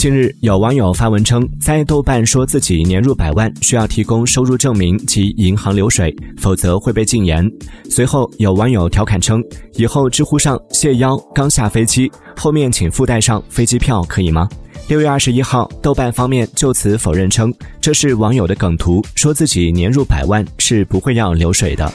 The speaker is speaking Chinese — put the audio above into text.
近日有网友发文称在豆瓣说自己年入百万需要提供收入证明及银行流水否则会被禁言。随后有网友调侃称以后知乎上谢邀刚下飞机后面请附带上飞机票可以吗？六月二十一号豆瓣方面就此否认称这是网友的梗图说自己年入百万是不会要流水的。